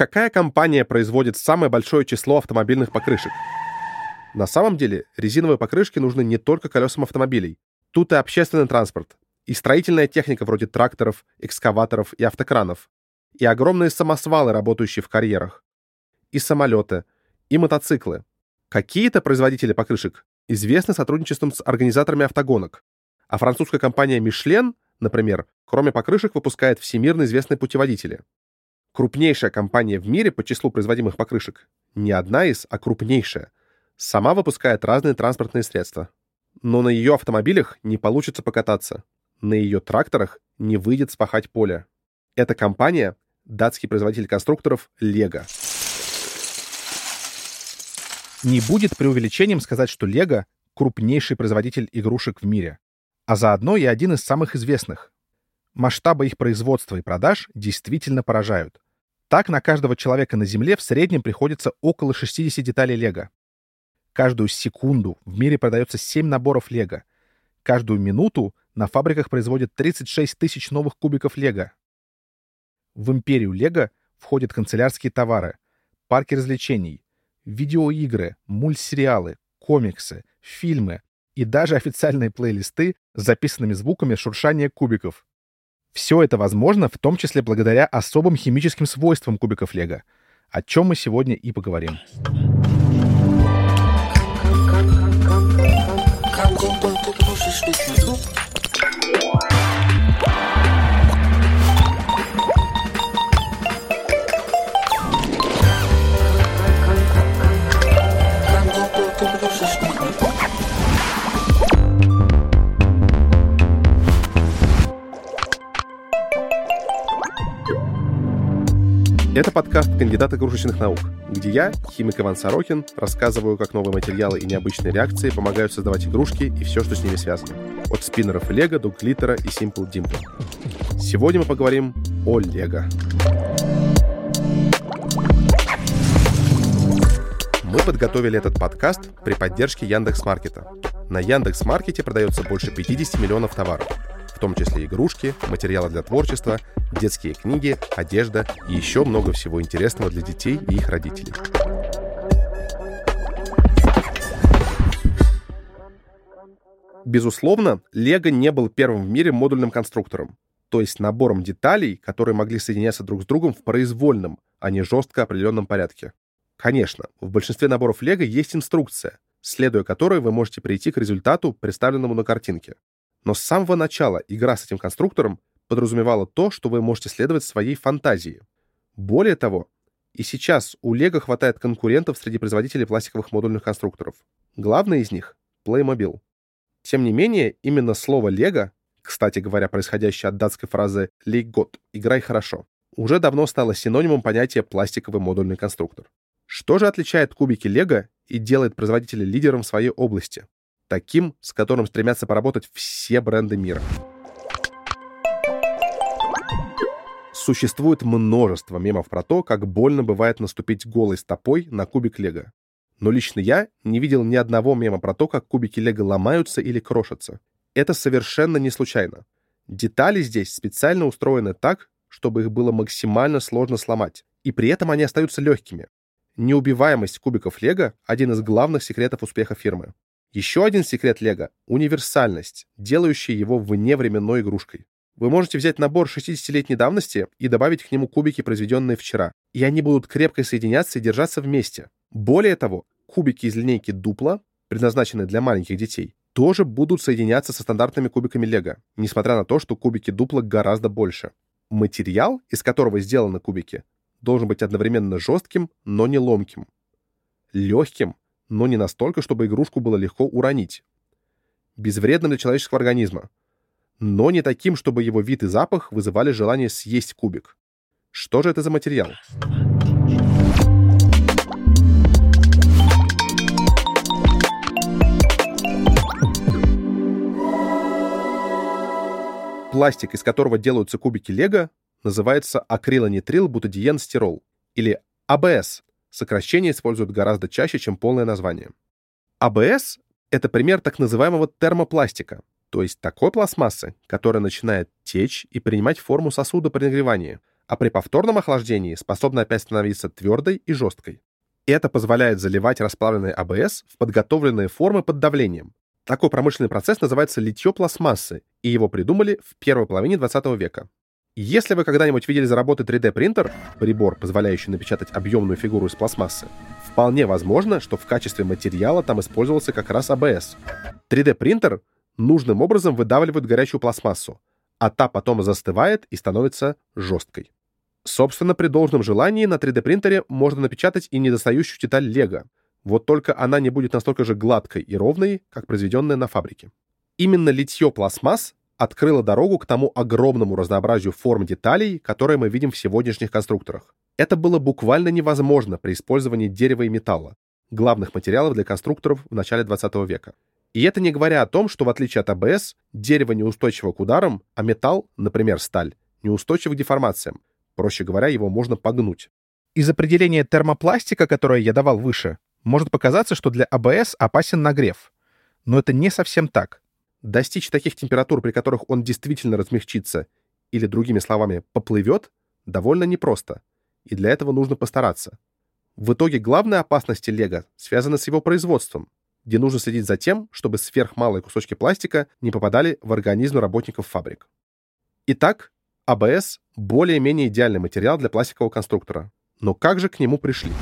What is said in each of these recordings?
Какая компания производит самое большое число автомобильных покрышек? На самом деле, резиновые покрышки нужны не только колесам автомобилей. Тут и общественный транспорт, и строительная техника вроде тракторов, экскаваторов и автокранов, и огромные самосвалы, работающие в карьерах, и самолеты, и мотоциклы. Какие-то производители покрышек известны сотрудничеством с организаторами автогонок, а французская компания Michelin, например, кроме покрышек выпускает всемирно известные путеводители. Крупнейшая компания в мире по числу производимых покрышек, не одна из, а крупнейшая, сама выпускает разные транспортные средства. Но на ее автомобилях не получится покататься, на ее тракторах не выйдет спахать поле. Эта компания — датский производитель конструкторов Lego. Не будет преувеличением сказать, что Lego — крупнейший производитель игрушек в мире, а заодно и один из самых известных. Масштабы их производства и продаж действительно поражают. Так на каждого человека на Земле в среднем приходится около 60 деталей Лего. Каждую секунду в мире продается 7 наборов Лего. Каждую минуту на фабриках производят 36 тысяч новых кубиков Лего. В империю Лего входят канцелярские товары, парки развлечений, видеоигры, мультсериалы, комиксы, фильмы и даже официальные плейлисты с записанными звуками шуршания кубиков. Все это возможно в том числе благодаря особым химическим свойствам кубиков Лего, о чем мы сегодня и поговорим. Это подкаст «Кандидат игрушечных наук», где я, химик Иван Сорокин, рассказываю, как новые материалы и необычные реакции помогают создавать игрушки и все, что с ними связано. От спиннеров лего до глиттера и Simple Dimple. Сегодня мы поговорим о лего. Мы подготовили этот подкаст при поддержке Яндекс.Маркета. На Яндекс.Маркете продается больше 50 миллионов товаров в том числе игрушки, материалы для творчества, детские книги, одежда и еще много всего интересного для детей и их родителей. Безусловно, Лего не был первым в мире модульным конструктором, то есть набором деталей, которые могли соединяться друг с другом в произвольном, а не жестко определенном порядке. Конечно, в большинстве наборов Лего есть инструкция, следуя которой вы можете прийти к результату, представленному на картинке. Но с самого начала игра с этим конструктором подразумевала то, что вы можете следовать своей фантазии. Более того, и сейчас у Lego хватает конкурентов среди производителей пластиковых модульных конструкторов. Главный из них — Playmobil. Тем не менее, именно слово Lego, кстати говоря, происходящее от датской фразы «лейгот» — «играй хорошо», уже давно стало синонимом понятия «пластиковый модульный конструктор». Что же отличает кубики Lego и делает производителя лидером в своей области? Таким, с которым стремятся поработать все бренды мира. Существует множество мемов про то, как больно бывает наступить голой стопой на кубик Лего. Но лично я не видел ни одного мема про то, как кубики Лего ломаются или крошатся. Это совершенно не случайно. Детали здесь специально устроены так, чтобы их было максимально сложно сломать, и при этом они остаются легкими. Неубиваемость кубиков Лего — один из главных секретов успеха фирмы. Еще один секрет Лего — универсальность, делающая его вневременной игрушкой. Вы можете взять набор 60-летней давности и добавить к нему кубики, произведенные вчера, и они будут крепко соединяться и держаться вместе. Более того, кубики из линейки Дупла, предназначенные для маленьких детей, тоже будут соединяться со стандартными кубиками Лего, несмотря на то, что кубики Дупла гораздо больше. Материал, из которого сделаны кубики, должен быть одновременно жестким, но не ломким. Легким, но не настолько, чтобы игрушку было легко уронить. Безвредным для человеческого организма, но не таким, чтобы его вид и запах вызывали желание съесть кубик. Что же это за материал? Пластик, из которого делаются кубики Лего, называется акрилонитрил бутадиен стирол или АБС Сокращение используют гораздо чаще, чем полное название. АБС — это пример так называемого термопластика, то есть такой пластмассы, которая начинает течь и принимать форму сосуда при нагревании, а при повторном охлаждении способна опять становиться твердой и жесткой. Это позволяет заливать расплавленный АБС в подготовленные формы под давлением. Такой промышленный процесс называется литье пластмассы, и его придумали в первой половине 20 века. Если вы когда-нибудь видели за работой 3D-принтер, прибор, позволяющий напечатать объемную фигуру из пластмассы, вполне возможно, что в качестве материала там использовался как раз АБС. 3D-принтер нужным образом выдавливает горячую пластмассу, а та потом застывает и становится жесткой. Собственно, при должном желании на 3D-принтере можно напечатать и недостающую деталь Лего. Вот только она не будет настолько же гладкой и ровной, как произведенная на фабрике. Именно литье пластмасс открыло дорогу к тому огромному разнообразию форм деталей, которые мы видим в сегодняшних конструкторах. Это было буквально невозможно при использовании дерева и металла, главных материалов для конструкторов в начале 20 века. И это не говоря о том, что в отличие от АБС, дерево неустойчиво к ударам, а металл, например, сталь, неустойчив к деформациям, Проще говоря, его можно погнуть. Из определения термопластика, которое я давал выше, может показаться, что для АБС опасен нагрев. Но это не совсем так. Достичь таких температур, при которых он действительно размягчится, или, другими словами, поплывет, довольно непросто. И для этого нужно постараться. В итоге главная опасность Лего связана с его производством, где нужно следить за тем, чтобы сверхмалые кусочки пластика не попадали в организм работников фабрик. Итак, АБС — более-менее идеальный материал для пластикового конструктора. Но как же к нему пришли?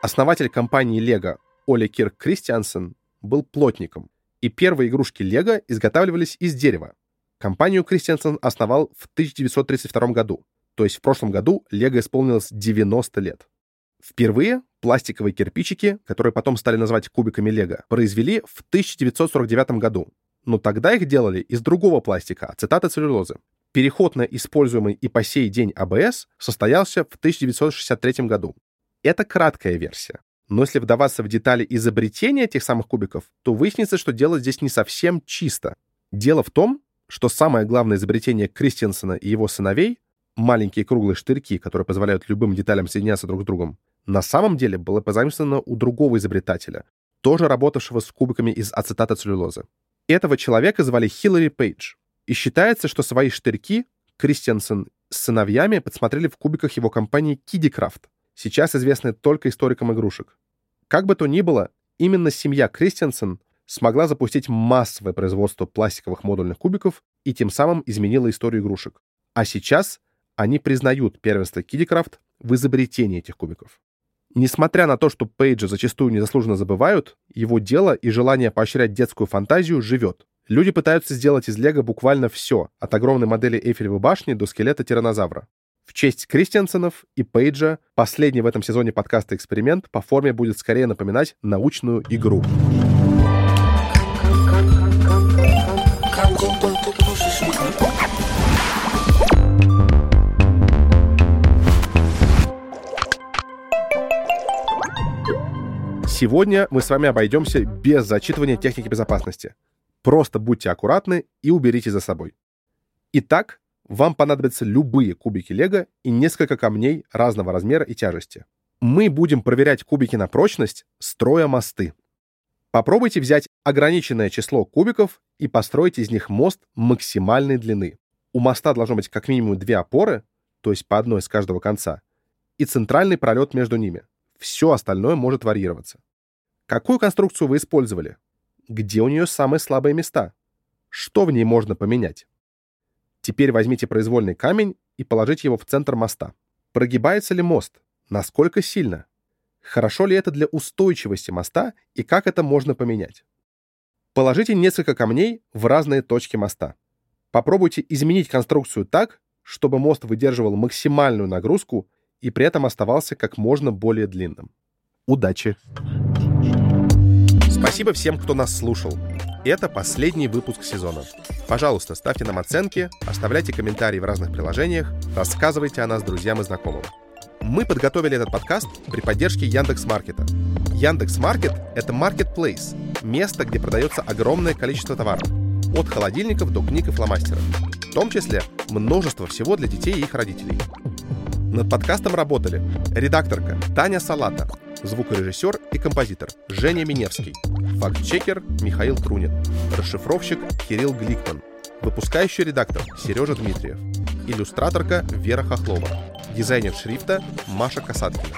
Основатель компании Lego Оли Кирк Кристиансен был плотником, и первые игрушки Lego изготавливались из дерева. Компанию Кристиансен основал в 1932 году, то есть в прошлом году Lego исполнилось 90 лет. Впервые пластиковые кирпичики, которые потом стали называть кубиками Лего, произвели в 1949 году но тогда их делали из другого пластика, ацетата целлюлозы. Переход на используемый и по сей день АБС состоялся в 1963 году. Это краткая версия. Но если вдаваться в детали изобретения этих самых кубиков, то выяснится, что дело здесь не совсем чисто. Дело в том, что самое главное изобретение Кристенсена и его сыновей, маленькие круглые штырьки, которые позволяют любым деталям соединяться друг с другом, на самом деле было позаимствовано у другого изобретателя, тоже работавшего с кубиками из ацетата целлюлозы. Этого человека звали Хиллари Пейдж. И считается, что свои штырьки Кристиансен с сыновьями подсмотрели в кубиках его компании Kiddycraft, сейчас известной только историкам игрушек. Как бы то ни было, именно семья Кристиансен смогла запустить массовое производство пластиковых модульных кубиков и тем самым изменила историю игрушек. А сейчас они признают первенство Kiddycraft в изобретении этих кубиков. Несмотря на то, что Пейджа зачастую незаслуженно забывают, его дело и желание поощрять детскую фантазию живет. Люди пытаются сделать из Лего буквально все, от огромной модели Эйфелевой башни до скелета тиранозавра. В честь Кристиансенов и Пейджа последний в этом сезоне подкаста «Эксперимент» по форме будет скорее напоминать научную игру. Сегодня мы с вами обойдемся без зачитывания техники безопасности. Просто будьте аккуратны и уберите за собой. Итак, вам понадобятся любые кубики Лего и несколько камней разного размера и тяжести. Мы будем проверять кубики на прочность, строя мосты. Попробуйте взять ограниченное число кубиков и построить из них мост максимальной длины. У моста должно быть как минимум две опоры, то есть по одной с каждого конца, и центральный пролет между ними. Все остальное может варьироваться. Какую конструкцию вы использовали? Где у нее самые слабые места? Что в ней можно поменять? Теперь возьмите произвольный камень и положите его в центр моста. Прогибается ли мост? Насколько сильно? Хорошо ли это для устойчивости моста и как это можно поменять? Положите несколько камней в разные точки моста. Попробуйте изменить конструкцию так, чтобы мост выдерживал максимальную нагрузку и при этом оставался как можно более длинным. Удачи! Спасибо всем, кто нас слушал. Это последний выпуск сезона. Пожалуйста, ставьте нам оценки, оставляйте комментарии в разных приложениях, рассказывайте о нас друзьям и знакомым. Мы подготовили этот подкаст при поддержке Яндекс Маркета. Яндекс Маркет — это marketplace, место, где продается огромное количество товаров, от холодильников до книг и фломастеров, в том числе множество всего для детей и их родителей. Над подкастом работали редакторка Таня Салата, звукорежиссер и композитор Женя Миневский, факт-чекер Михаил Трунин, расшифровщик Кирилл Гликман, Выпускающий редактор Сережа Дмитриев. Иллюстраторка Вера Хохлова. Дизайнер шрифта Маша Касаткина.